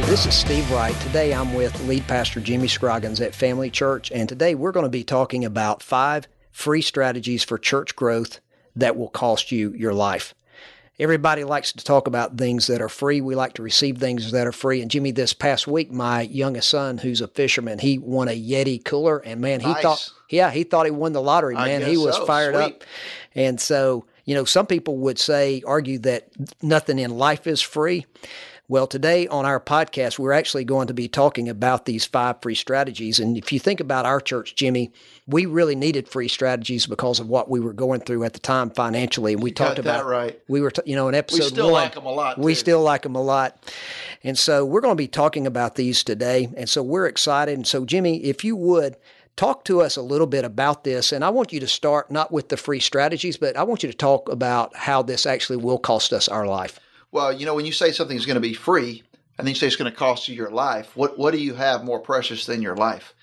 Hello, this is Steve Wright. Today I'm with lead pastor Jimmy Scroggins at Family Church, and today we're going to be talking about five free strategies for church growth that will cost you your life. Everybody likes to talk about things that are free. We like to receive things that are free. And Jimmy, this past week, my youngest son, who's a fisherman, he won a Yeti cooler, and man, he Nice. thought, yeah, he thought he won the lottery. Man, he was so. fired Sweet. up. And so, you know, some people would say, argue that nothing in life is free. Well, today on our podcast, we're actually going to be talking about these five free strategies. And if you think about our church, Jimmy, we really needed free strategies because of what we were going through at the time financially. And we got talked about right. We were, t- you know, in episode we still one, like 'em a lot, We too. still like them a lot. And so we're going to be talking about these today. And so we're excited. And so, Jimmy, if you would, talk to us a little bit about this. And I want you to start not with the free strategies, but I want you to talk about how this actually will cost us our life. Well, you know, when you say something's going to be free, and then you say it's going to cost you your life, what what do you have more precious than your life?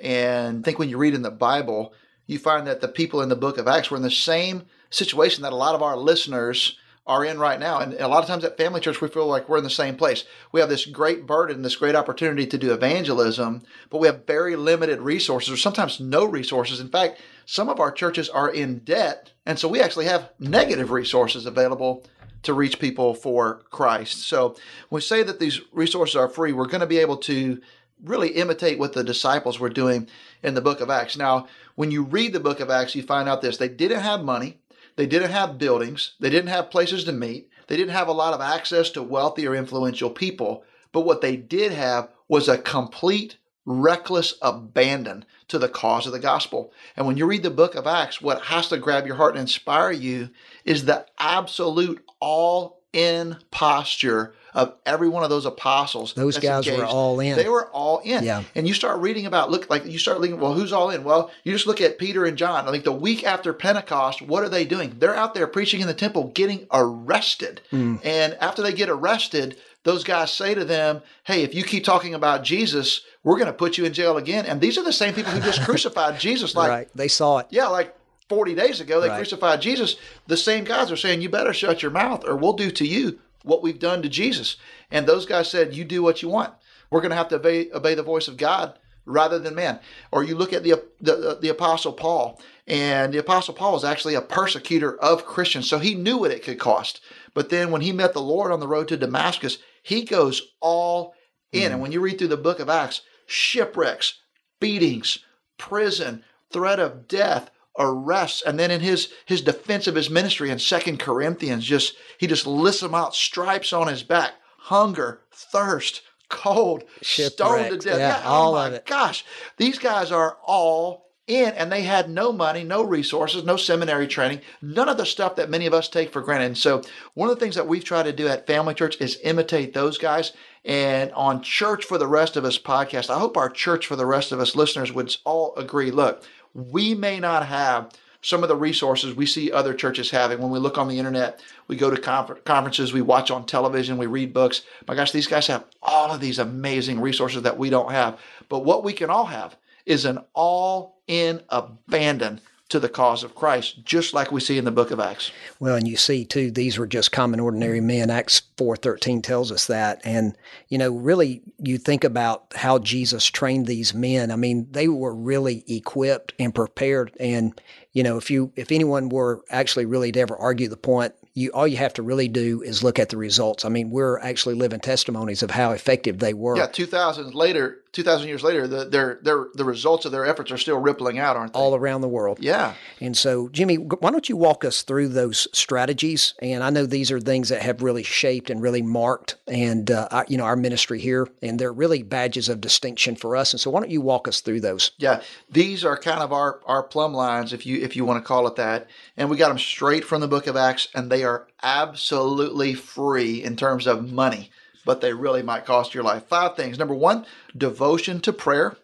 And I think when you read in the Bible, you find that the people in the book of Acts were in the same situation that a lot of our listeners are in right now. And a lot of times at Family Church, we feel like we're in the same place. We have this great burden, this great opportunity to do evangelism, but we have very limited resources, or sometimes no resources. In fact, some of our churches are in debt, and so we actually have negative resources available to reach people for Christ. So we say that these resources are free, we're going to be able to really imitate what the disciples were doing in the book of Acts. Now, when you read the book of Acts, you find out this they didn't have money, they didn't have buildings, they didn't have places to meet, they didn't have a lot of access to wealthy or influential people. But what they did have was a complete reckless abandon to the cause of the gospel. And when you read the book of Acts, what has to grab your heart and inspire you is the absolute all in posture of every one of those apostles. Those guys were all in. They were all in. Yeah. And you start reading about, look, like you start looking, well, who's all in? Well, you just look at Peter and John. I think the week after Pentecost, what are they doing? They're out there preaching in the temple, getting arrested. Hmm. And after they get arrested, those guys say to them, hey, if you keep talking about Jesus, we're going to put you in jail again. And these are the same people who just crucified Jesus. Like, right. They saw it. yeah, like 40 days ago, they Right. crucified Jesus. The same guys are saying, You better shut your mouth or we'll do to you what we've done to Jesus. And those guys said, You do what you want. We're going to have to obey, obey the voice of God rather than man. Or you look at the, the, the Apostle Paul, and the Apostle Paul was actually a persecutor of Christians. So he knew what it could cost. But then when he met the Lord on the road to Damascus, he goes all in. And hmm. when you read through the book of Acts, shipwrecks, beatings, prison, threat of death, arrests, and then in his his defense of his ministry in Second Corinthians, just he just lists them out: stripes on his back, hunger, thirst, cold, stoned to death. Yeah, oh all my of it. gosh, these guys are all in, and they had no money, no resources, no seminary training, none of the stuff that many of us take for granted. And so, one of the things that we've tried to do at Family Church is imitate those guys. And on Church for the Rest of Us podcast, I hope our Church for the Rest of Us listeners would all agree. Look, we may not have some of the resources we see other churches having. When we look on the internet, we go to confer- conferences, we watch on television, we read books. My gosh, these guys have all of these amazing resources that we don't have. But what we can all have is an all in abandon to the cause of Christ, just like we see in the book of Acts. Well, and you see too, these were just common ordinary men. Acts four thirteen tells us that, and you know, really, you think about how Jesus trained these men. I mean, they were really equipped and prepared. And you know, if you if anyone were actually really to ever argue the point, you all you have to really do is look at the results. I mean, we're actually living testimonies of how effective they were. Yeah, 2000 later, 2,000 years later, the, their, their, the results of their efforts are still rippling out, aren't they? all around the world. yeah. And so, Jimmy, why don't you walk us through those strategies? And I know these are things that have really shaped and really marked, and uh, our, you know, our ministry here, and they're really badges of distinction for us. And so, why don't you walk us through those? Yeah, these are kind of our, our plumb lines, if you if you want to call it that, and we got them straight from the Book of Acts, and they are absolutely free in terms of money, but they really might cost your life. Five things. Number one, devotion to prayer.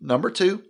Number two,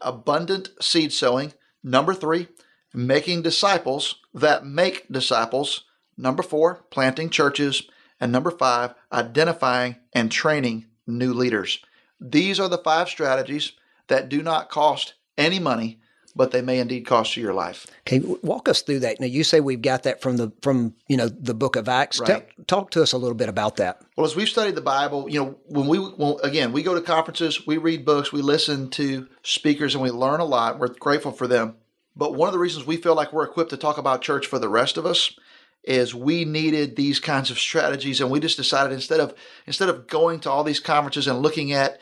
abundant seed sowing. Number three, making disciples that make disciples. Number four, planting churches. And number five, identifying and training new leaders. These are the five strategies that do not cost any money, but they may indeed cost you your life. Okay, walk us through that. Now, you say we've got that from the from you know the Book of Acts. Tell- Right. talk to us a little bit about that. Well, as we've studied the Bible, you know, when we, well, again, we go to conferences, we read books, we listen to speakers, and we learn a lot. We're grateful for them. But one of the reasons we feel like we're equipped to talk about church for the rest of us is we needed these kinds of strategies, and we just decided instead of instead of going to all these conferences and looking at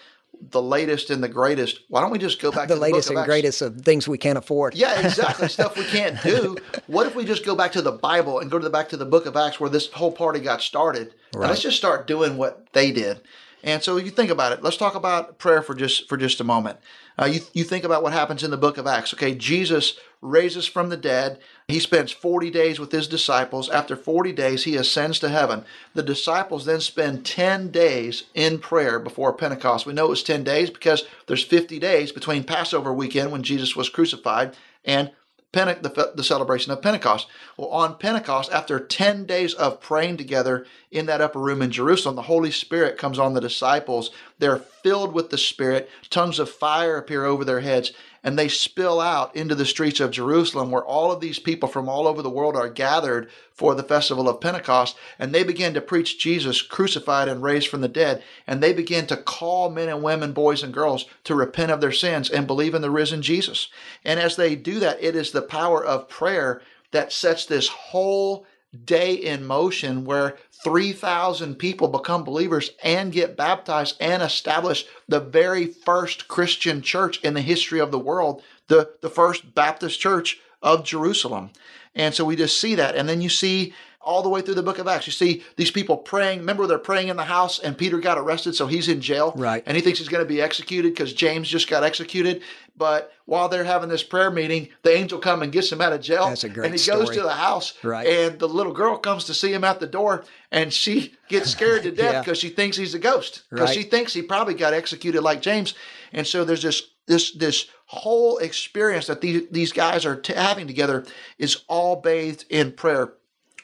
the latest and the greatest, why don't we just go back The to latest the book and Acts? greatest of things we can't afford. Yeah, exactly. Stuff we can't do. What if we just go back to the Bible and go to the back to the book of Acts where this whole party got started? And let's just start doing what they did. And so you think about it. Let's talk about prayer for just for just a moment. Uh, you you think about what happens in the book of Acts. Okay, Jesus raises from the dead. He spends 40 days with his disciples. After 40 days, he ascends to heaven. The disciples then spend 10 days in prayer before Pentecost. We know it was 10 days because there's 50 days between Passover weekend when Jesus was crucified and Pente- the, the celebration of Pentecost. Well, on Pentecost, after 10 days of praying together in that upper room in Jerusalem, the Holy Spirit comes on the disciples. They're filled with the Spirit. Tongues of fire appear over their heads, and they spill out into the streets of Jerusalem, where all of these people from all over the world are gathered for the festival of Pentecost. And they begin to preach Jesus crucified and raised from the dead. And they begin to call men and women, boys and girls, to repent of their sins and believe in the risen Jesus. And as they do that, it is the power of prayer that sets this whole day in motion where 3,000 people become believers and get baptized and establish the very first Christian church in the history of the world, the, the first Baptist church of Jerusalem. And so we just see that. And then you see all the way through the book of Acts, you see these people praying. Remember, they're praying in the house, and Peter got arrested, so he's in jail. Right. And he thinks he's going to be executed because James just got executed. But while they're having this prayer meeting, the angel come and gets him out of jail. That's a great And he goes to the house, Right. and the little girl comes to see him at the door, and she gets scared to death Yeah. because she thinks he's a ghost because Right. she thinks he probably got executed like James. And so there's this this this whole experience that these these guys are t- having together is all bathed in prayer.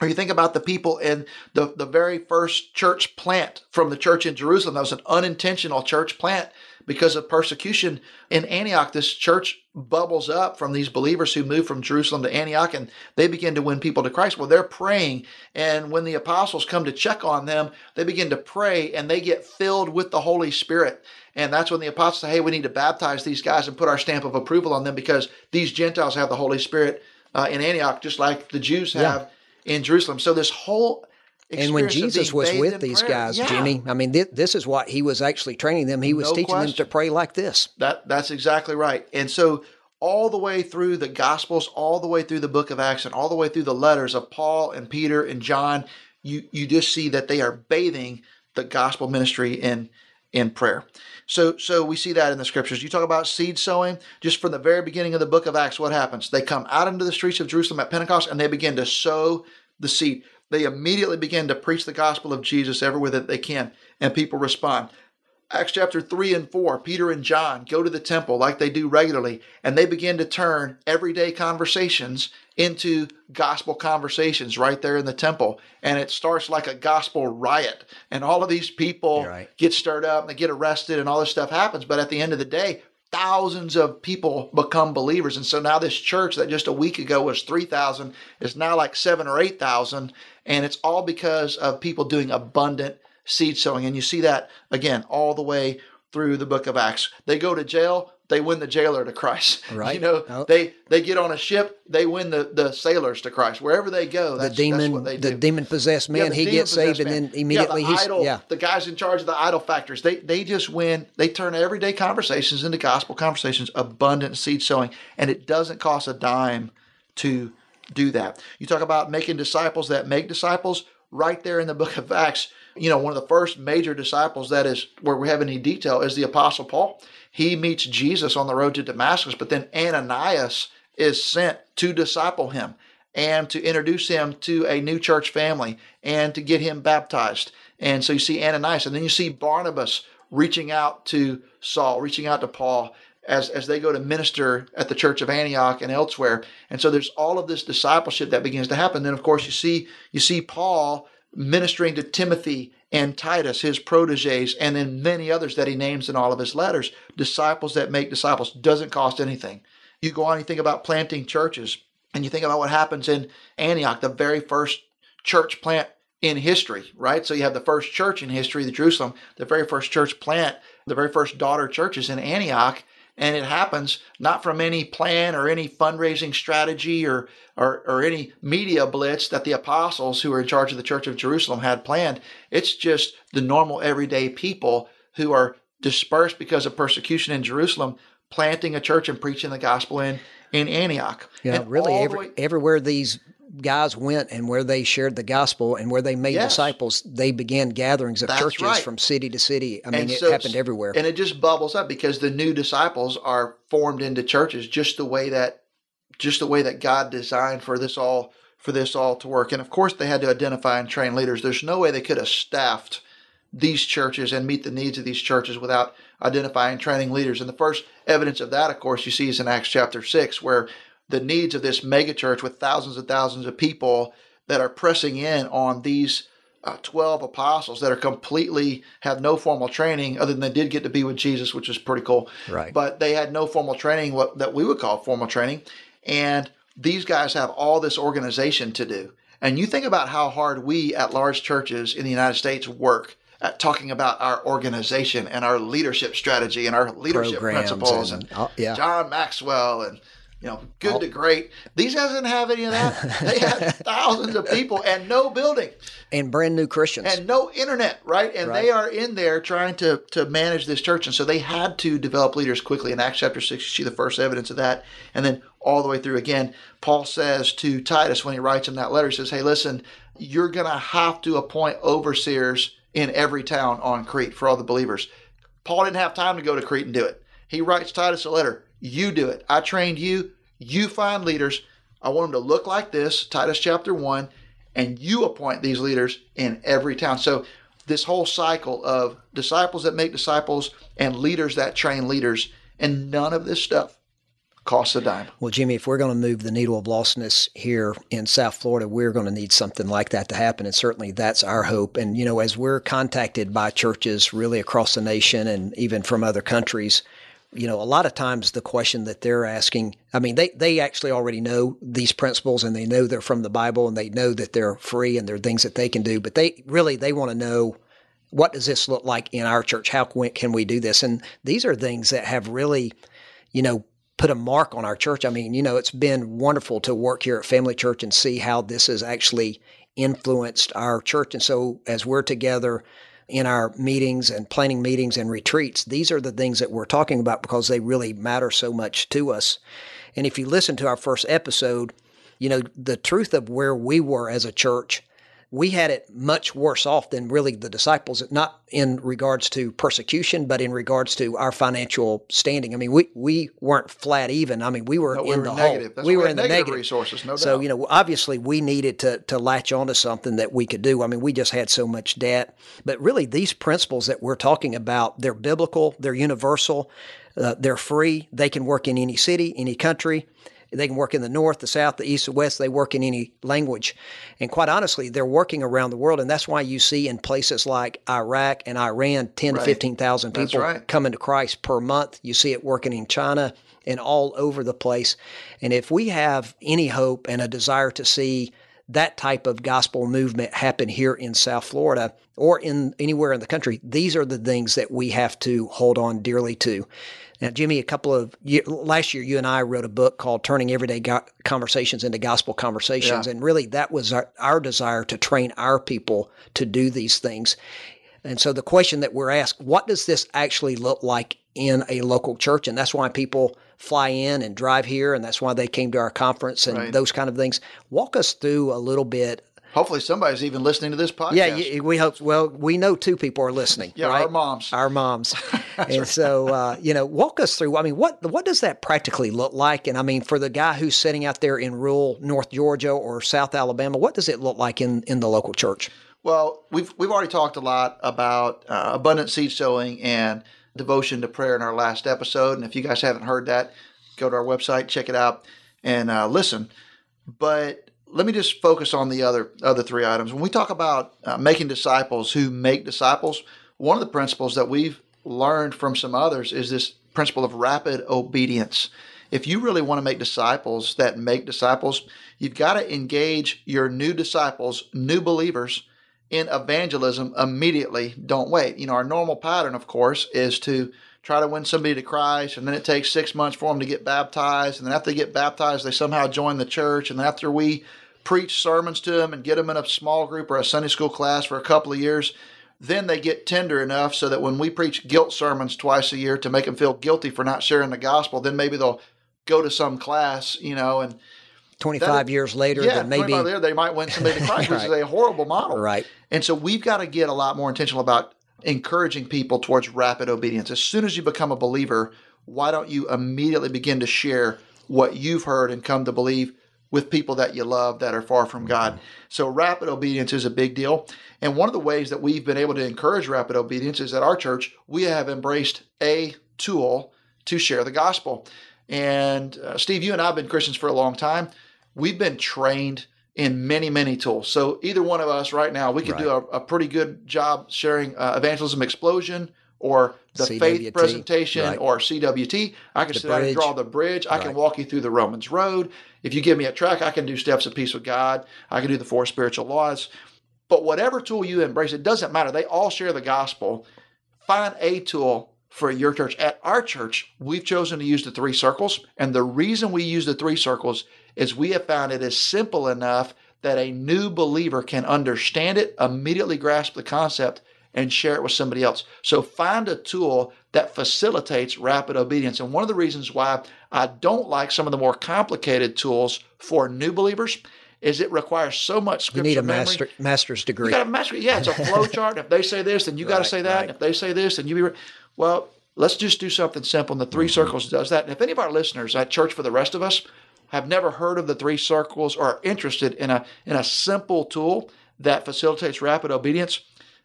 Or you think about the people in the, the very first church plant from the church in Jerusalem. That was an unintentional church plant because of persecution in Antioch. This church bubbles up from these believers who moved from Jerusalem to Antioch and they begin to win people to Christ. Well, they're praying. And when the apostles come to check on them, they begin to pray and they get filled with the Holy Spirit. And that's when the apostles say, hey, we need to baptize these guys and put our stamp of approval on them because these Gentiles have the Holy Spirit uh, in Antioch, just like the Jews have in Jerusalem. So this whole And when Jesus was with these prayer- guys, yeah, Jimmy, I mean, thi- this is what he was actually training them. He was No teaching them to pray like this. That that's exactly right. And so all the way through the Gospels, all the way through the Book of Acts, and all the way through the letters of Paul and Peter and John, you you just see that they are bathing the gospel ministry in in prayer. So so we see that in the scriptures. You talk about seed sowing, just from the very beginning of the book of Acts, what happens? They come out into the streets of Jerusalem at Pentecost and they begin to sow the seed. They immediately begin to preach the gospel of Jesus everywhere that they can, and people respond. Acts chapter 3 and 4, Peter and John go to the temple like they do regularly, and they begin to turn everyday conversations into gospel conversations right there in the temple. And it starts like a gospel riot. And all of these people right. get stirred up and they get arrested, and all this stuff happens. But at the end of the day, thousands of people become believers. And so now this church that just a week ago was 3,000 is now like seven or 8,000. And it's all because of people doing abundant seed sowing. And you see that again all the way through the book of Acts. They go to jail, they win the jailer to Christ. Right. You know, Oh. they they get on a ship, they win the, the sailors to Christ. Wherever they go, The demon, that's the demon possessed man, Yeah, he gets saved, and then immediately yeah, the he's idol, yeah. the guys in charge of the idol factories. They they just win. They turn everyday conversations into gospel conversations, abundant seed sowing, and it doesn't cost a dime to do that. You talk about making disciples that make disciples. Right there in the book of Acts, you know, one of the first major disciples that is where we have any detail is the Apostle Paul. He meets Jesus on the road to Damascus, but then Ananias is sent to disciple him and to introduce him to a new church family and to get him baptized. And so you see Ananias, and then you see Barnabas reaching out to Saul, reaching out to Paul as, as they go to minister at the church of Antioch and elsewhere. And so there's all of this discipleship that begins to happen. Then of course you see you see Paul ministering to Timothy and Titus, his proteges, and then many others that he names in all of his letters. Disciples that make disciples doesn't cost anything. You go on and you think about planting churches, and you think about what happens in Antioch, the very first church plant in history, right? So you have the first church in history, the Jerusalem, the very first church plant, the very first daughter churches in Antioch. And it happens not from any plan or any fundraising strategy or, or, or any media blitz that the apostles who were in charge of the church of Jerusalem had planned. It's just the normal everyday people who are dispersed because of persecution in Jerusalem, planting a church and preaching the gospel in, in Antioch. Yeah, And really, every, way- everywhere these guys went and where they shared the gospel and where they made Yes. disciples, they began gatherings of That's churches right. from city to city. I mean, And it so- happened everywhere. And it just bubbles up because the new disciples are formed into churches just the way that just the way that God designed for this all for this all to work. And of course they had to identify and train leaders. There's no way they could have staffed these churches and meet the needs of these churches without identifying training leaders. And the first evidence of that, of course, you see is in Acts chapter six, where the needs of this megachurch with thousands and thousands of people that are pressing in on these uh, 12 apostles that are completely have no formal training other than they did get to be with Jesus, which is pretty cool. Right. But they had no formal training, what that we would call formal training. And these guys have all this organization to do. And you think about how hard we at large churches in the United States work at talking about our organization and our leadership strategy and our leadership Programs principles and- and, yeah. John Maxwell and you know good All- to great. These guys didn't have any of that. They had thousands of people and no building and brand new Christians. and no internet, right? And they are in there trying to to manage this church, and so they had to develop leaders quickly. In Acts chapter six, you see the first evidence of that, and then all the way through again, Paul says to Titus when he writes him that letter, he says, "Hey, listen, you're gonna have to appoint overseers in every town on Crete for all the believers." Paul didn't have time to go to Crete and do it. He writes Titus a letter. You do it. I trained you. You find leaders. I want them to look like this, Titus chapter 1, and you appoint these leaders in every town. So, this whole cycle of disciples that make disciples and leaders that train leaders, and none of this stuff costs a dime. Well, Jimmy, if we're going to move the needle of lostness here in South Florida, we're going to need something like that to happen. And certainly that's our hope. And, you know, as we're contacted by churches really across the nation and even from other countries, you know, a lot of times the question that they're asking, I mean, they, they actually already know these principles and they know they're from the Bible and they know that they're free and there are things that they can do, but they really, they want to know what does this look like in our church? How can we, can we do this? And these are things that have really, you know, put a mark on our church. I mean, you know, it's been wonderful to work here at Family Church and see how this has actually influenced our church. And so as we're together in our meetings and planning meetings and retreats, these are the things that we're talking about because they really matter so much to us. And if you listen to our first episode, you know, the truth of where we were as a church we had it much worse off than really the disciples, not in regards to persecution, but in regards to our financial standing. I mean, we, we weren't flat even. I mean, we were No, in were the negative. hole. That's we were in the negative negative resources, no So, doubt. you know, obviously we needed to, to latch onto something that we could do. I mean, we just had so much debt. But really, these principles that we're talking about, they're biblical, they're universal, uh, they're free. They can work in any city, any country. They can work in the north, the south, the east, the west. They work in any language. And quite honestly, they're working around the world. And that's why you see in places like Iraq and Iran 10 Right. to 15,000 people right. coming to Christ per month. You see it working in China and all over the place. And if we have any hope and a desire to see that type of gospel movement happen here in South Florida or in anywhere in the country, these are the things that we have to hold on dearly to. Now, Jimmy, a couple of year, last year, you and I wrote a book called "Turning Everyday Go- Conversations into Gospel Conversations," yeah. and really that was our, our desire to train our people to do these things. And so the question that we're asked, what does this actually look like in a local church? And that's why people fly in and drive here, and that's why they came to our conference and right. those kind of things. Walk us through a little bit Hopefully, somebody's even listening to this podcast. Yeah, we hope. Well, we know two people are listening. yeah, right? our moms. Our moms. and right. so, uh, you know, walk us through. I mean, what what does that practically look like? And I mean, for the guy who's sitting out there in rural North Georgia or South Alabama, what does it look like in in the local church? Well, we've we've already talked a lot about uh, abundant seed sowing and devotion to prayer in our last episode. And if you guys haven't heard that, go to our website, check it out, and uh, listen. But let me just focus on the other other three items. When we talk about uh, making disciples who make disciples, one of the principles that we've learned from some others is this principle of rapid obedience. If you really want to make disciples that make disciples, you've got to engage your new disciples, new believers in evangelism immediately. Don't wait. You know, our normal pattern, of course, is to try to win somebody to Christ, and then it takes six months for them to get baptized, and then after they get baptized, they somehow join the church, and after we preach sermons to them and get them in a small group or a Sunday school class for a couple of years, then they get tender enough so that when we preach guilt sermons twice a year to make them feel guilty for not sharing the gospel, then maybe they'll go to some class, you know, and 25 that, years later, yeah, then maybe later, they might win somebody to Christ, right. which is a horrible model. Right. And so we've got to get a lot more intentional about encouraging people towards rapid obedience. As soon as you become a believer, why don't you immediately begin to share what you've heard and come to believe with people that you love that are far from God? So, rapid obedience is a big deal. And one of the ways that we've been able to encourage rapid obedience is at our church, we have embraced a tool to share the gospel. And uh, Steve, you and I have been Christians for a long time. We've been trained in many, many tools. So either one of us right now, we could right. do a, a, pretty good job sharing uh, Evangelism Explosion or the CWT, faith presentation right. or CWT. I can the sit down and draw the bridge. I right. can walk you through the Romans road. If you give me a track, I can do steps of peace with God. I can do the four spiritual laws. But whatever tool you embrace, it doesn't matter. They all share the gospel. Find a tool for your church. At our church, we've chosen to use the three circles. And the reason we use the three circles is we have found it is simple enough that a new believer can understand it, immediately grasp the concept, and share it with somebody else. So find a tool that facilitates rapid obedience. And one of the reasons why I don't like some of the more complicated tools for new believers is it requires so much scripture You need a memory. master, master's degree. You got a master. Yeah, it's a flow chart. if they say this, then you got to say that. Right. If they say this, then you be. Well, let's just do something simple. And the 3 mm-hmm. circles does that. And if any of our listeners at Church for the Rest of Us have never heard of the three circles or are interested in a in a simple tool that facilitates rapid obedience,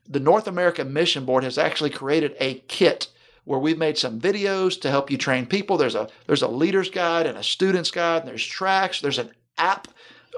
the North American Mission Board has actually created a kit where we've made some videos to help you train people. There's a there's a leader's guide and a student's guide, and there's tracks, there's an app.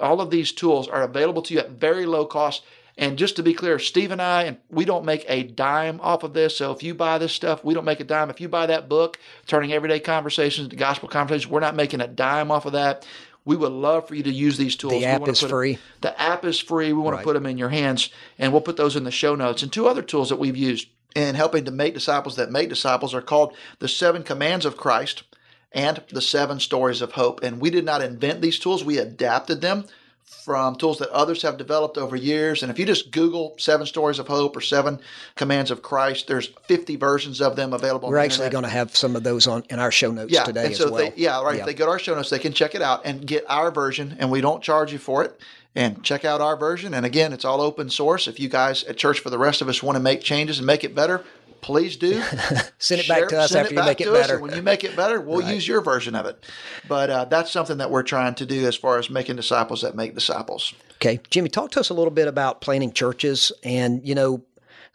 All of these tools are available to you at very low cost. And just to be clear, Steve and I, and we don't make a dime off of this. So if you buy this stuff, we don't make a dime. If you buy that book, Turning Everyday Conversations into Gospel Conversations, we're not making a dime off of that. We would love for you to use these tools. The app is free. Them, the app is free. We want right. to put them in your hands, and we'll put those in the show notes. And two other tools that we've used in helping to make disciples that make disciples are called the Seven Commands of Christ and the Seven Stories of Hope. And we did not invent these tools; we adapted them from tools that others have developed over years. And if you just Google Seven Stories of Hope or Seven Commands of Christ, there's 50 versions of them available. We're actually going to have some of those on in our show notes yeah, today and so as well. They, yeah, right. Yeah. If they go to our show notes, they can check it out and get our version, and we don't charge you for it. And check out our version. And again, it's all open source. If you guys at Church for the Rest of Us want to make changes and make it better, please do. send it Share, back to us after you make it better. When you make it better, we'll right. use your version of it. But uh, that's something that we're trying to do as far as making disciples that make disciples. Okay, Jimmy, talk to us a little bit about planning churches, and you know,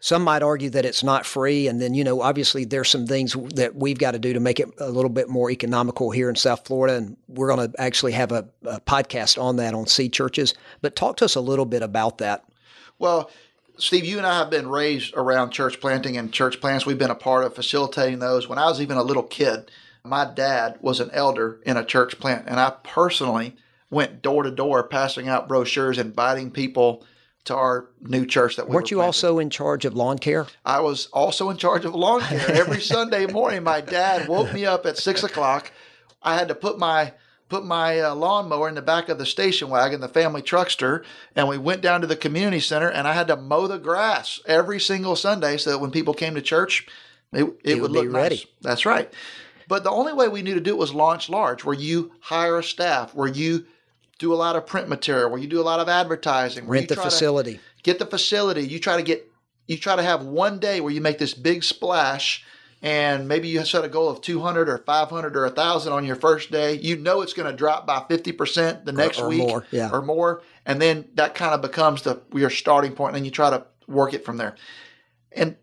some might argue that it's not free, and then you know, obviously, there's some things that we've got to do to make it a little bit more economical here in South Florida, and we're going to actually have a, a podcast on that on seed churches. But talk to us a little bit about that. Well, Steve, you and I have been raised around church planting and church plants. We've been a part of facilitating those. When I was even a little kid, my dad was an elder in a church plant, and I personally went door to door passing out brochures, inviting people to our new church that we weren't were you planting. also in charge of lawn care? I was also in charge of lawn care. Every Sunday morning, my dad woke me up at six o'clock. I had to put my put my uh, lawnmower in the back of the station wagon, the family truckster, and we went down to the community center. And I had to mow the grass every single Sunday so that when people came to church, it, it, It would would be look ready. nice. That's right. But the only way we knew to do it was launch large, where you hire a staff, where you do a lot of print material, where you do a lot of advertising, Rent the facility. get the facility. You try to get you try to have one day where you make this big splash and maybe you set a goal of 200 or 500 or 1000 on your first day. You know it's going to drop by 50% the next or week more, yeah. or more and then that kind of becomes the your starting point and then you try to work it from there. And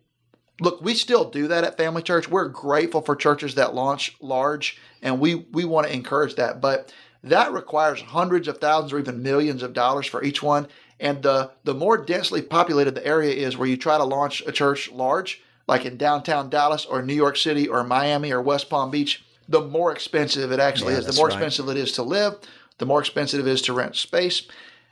look, we still do that at Family Church. We're grateful for churches that launch large, and we we want to encourage that. But that requires hundreds of thousands or even millions of dollars for each one. And the the more densely populated the area is, where you try to launch a church large, like in downtown Dallas or New York City or Miami or West Palm Beach, the more expensive it actually Yeah, is. The more right. expensive it is to live, the more expensive it is to rent space.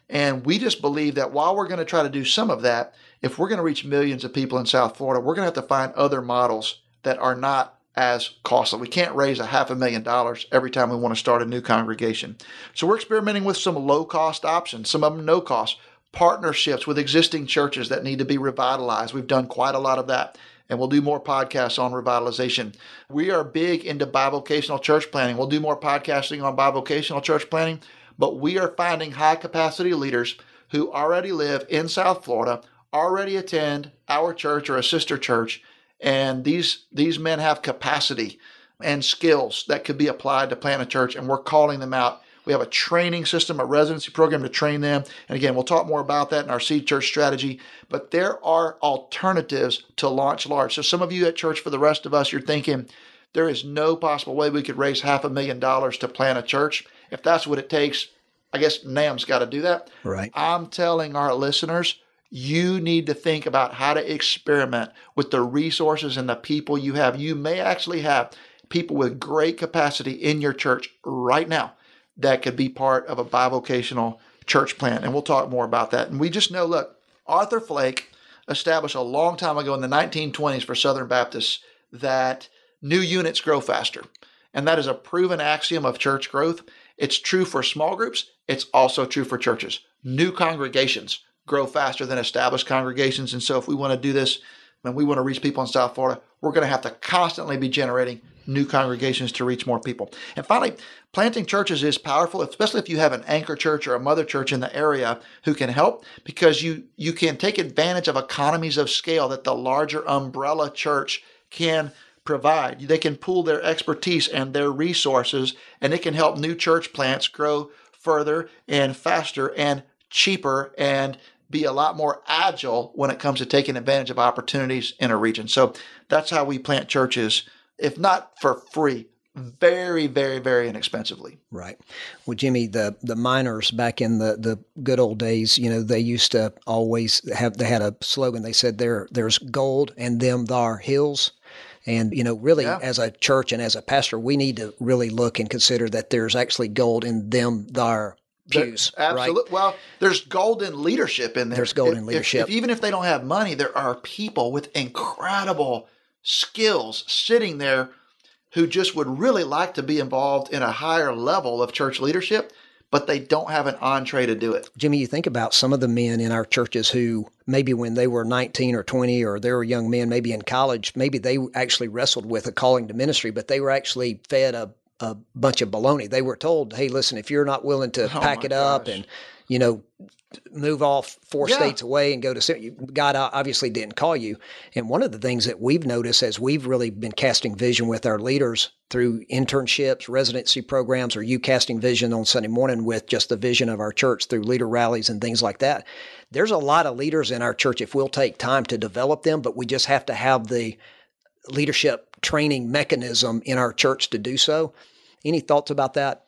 And we just believe that while we're going to try to do some of that, if we're going to reach millions of people in South Florida, we're going to have to find other models that are not as costly. We can't raise a half a million dollars every time we want to start a new congregation. So we're experimenting with some low cost options, some of them no cost, partnerships with existing churches that need to be revitalized. We've done quite a lot of that. And we'll do more podcasts on revitalization. We are big into bivocational church planting. We'll do more podcasting on bivocational church planting, but we are finding high capacity leaders who already live in South Florida, already attend our church or a sister church, and these these men have capacity and skills that could be applied to plant a church, and we're calling them out. We have a training system, a residency program to train them. And again, we'll talk more about that in our seed church strategy. But there are alternatives to launch large. So some of you at church, for the rest of us, you're thinking there is no possible way we could raise half a million dollars to plant a church. If that's what it takes, I guess NAM's got to do that. Right. I'm telling our listeners, you need to think about how to experiment with the resources and the people you have. You may actually have people with great capacity in your church right now that could be part of a bivocational church plant. And we'll talk more about that. And we just know look, Arthur Flake established a long time ago in the 1920s for Southern Baptists that new units grow faster. And that is a proven axiom of church growth. It's true for small groups, it's also true for churches. New congregations grow faster than established congregations. And so, if we want to do this and we want to reach people in South Florida, we're going to have to constantly be generating new congregations to reach more people. And finally, planting churches is powerful, especially if you have an anchor church or a mother church in the area who can help because you you can take advantage of economies of scale that the larger umbrella church can provide. They can pool their expertise and their resources and it can help new church plants grow further and faster and cheaper and be a lot more agile when it comes to taking advantage of opportunities in a region. So that's how we plant churches, if not for free, very, very, very inexpensively. Right. Well, Jimmy, the the miners back in the, the good old days, you know, they used to always have they had a slogan. They said there there's gold and them thar hills. And you know, really, Yeah. as a church and as a pastor, we need to really look and consider that there's actually gold in them thar pews. right? Well, there's golden leadership in there. There's golden If- if- leadership. If, even if they don't have money, there are people with incredible skills sitting there who just would really like to be involved in a higher level of church leadership, but they don't have an entree to do it. Jimmy, you think about some of the men in our churches who maybe when they were 19 or 20 or they were young men, maybe in college, maybe they actually wrestled with a calling to ministry, but they were actually fed a, a bunch of baloney. They were told, hey, listen, if you're not willing to Oh pack it up gosh. and, you know, move off four Yeah. states away and go to God obviously didn't call you. And one of the things that we've noticed as we've really been casting vision with our leaders through internships, residency programs, or you casting vision on Sunday morning with just the vision of our church through leader rallies and things like that. There's a lot of leaders in our church if we'll take time to develop them, but we just have to have the leadership training mechanism in our church to do so. Any thoughts about that?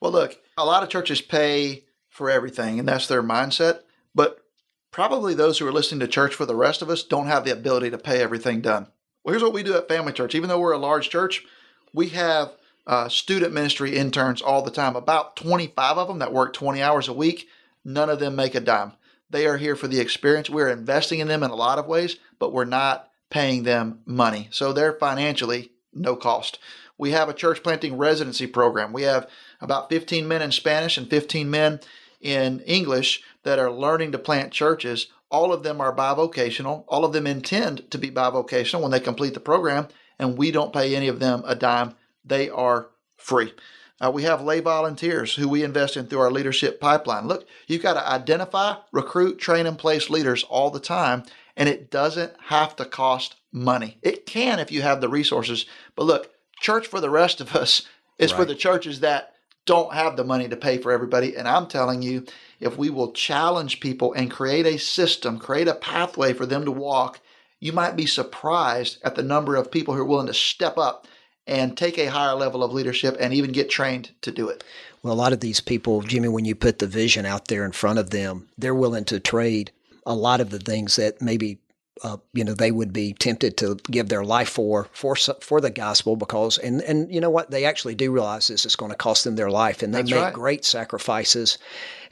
Well, look, a lot of churches pay for everything, and that's their mindset. But probably those who are listening to church for the rest of us don't have the ability to pay everything done. Well, here's what we do at Family Church. Even though we're a large church, we have uh, student ministry interns all the time, about 25 of them that work 20 hours a week. None of them make a dime. They are here for the experience. We're investing in them in a lot of ways, but we're not paying them money. So they're financially no cost. We have a church planting residency program. We have about 15 men in Spanish and 15 men in English that are learning to plant churches. All of them are bivocational. All of them intend to be bivocational when they complete the program, and we don't pay any of them a dime. They are free. Uh, we have lay volunteers who we invest in through our leadership pipeline. Look, you've got to identify, recruit, train, and place leaders all the time, and it doesn't have to cost money. It can if you have the resources. But look, church for the rest of us is right. for the churches that don't have the money to pay for everybody. And I'm telling you, if we will challenge people and create a system, create a pathway for them to walk, you might be surprised at the number of people who are willing to step up and take a higher level of leadership and even get trained to do it. Well, a lot of these people, Jimmy, when you put the vision out there in front of them, they're willing to trade a lot of the things that maybe uh, you know they would be tempted to give their life for for for the gospel because and and you know what they actually do realize this is going to cost them their life and they That's make right. great sacrifices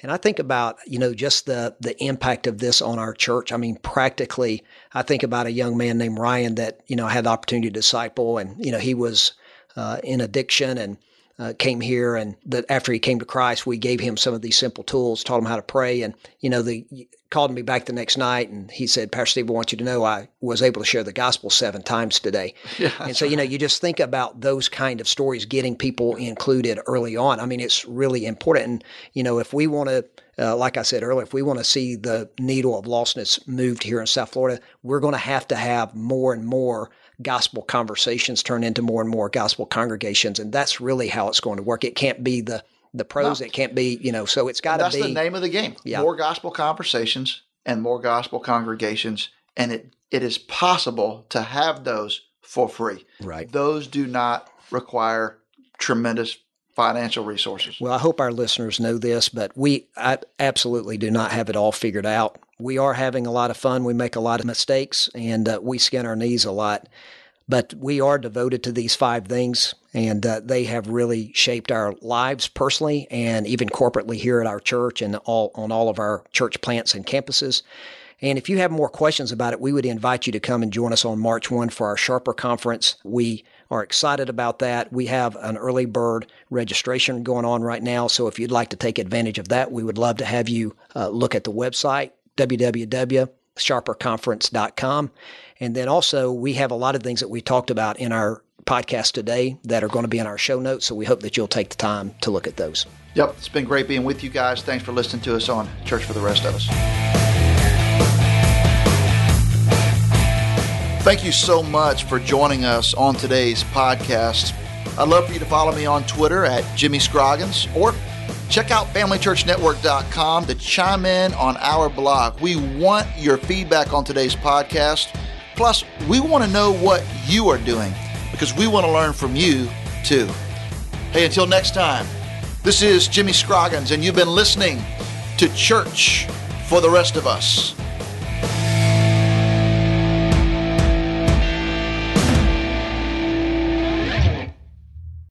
and I think about you know just the the impact of this on our church I mean practically I think about a young man named Ryan that you know had the opportunity to disciple and you know he was uh, in addiction and uh, came here and that after he came to Christ, we gave him some of these simple tools, taught him how to pray. And, you know, the called me back the next night and he said, Pastor Steve, I want you to know I was able to share the gospel seven times today. Yeah, and so, you know, you just think about those kind of stories, getting people included early on. I mean, it's really important. And, you know, if we want to, uh, like I said earlier, if we want to see the needle of lostness moved here in South Florida, we're going to have to have more and more gospel conversations turn into more and more gospel congregations. And that's really how it's going to work. It can't be the the pros. No. It can't be, you know, so it's got to be. That's the name of the game. Yeah. More gospel conversations and more gospel congregations. And it, it is possible to have those for free. Right. Those do not require tremendous financial resources. Well, I hope our listeners know this, but we I absolutely do not have it all figured out. We are having a lot of fun. We make a lot of mistakes and uh, we skin our knees a lot. But we are devoted to these five things, and uh, they have really shaped our lives personally and even corporately here at our church and all on all of our church plants and campuses. And if you have more questions about it, we would invite you to come and join us on March 1 for our Sharper Conference. We are excited about that. We have an early bird registration going on right now. So if you'd like to take advantage of that, we would love to have you uh, look at the website, www.sharperconference.com. And then also, we have a lot of things that we talked about in our podcast today that are going to be in our show notes. So we hope that you'll take the time to look at those. Yep, it's been great being with you guys. Thanks for listening to us on Church for the Rest of Us. Thank you so much for joining us on today's podcast. I'd love for you to follow me on Twitter at Jimmy Scroggins or check out FamilyChurchNetwork.com to chime in on our blog. We want your feedback on today's podcast. Plus, we want to know what you are doing because we want to learn from you too. Hey, until next time, this is Jimmy Scroggins, and you've been listening to Church for the Rest of Us.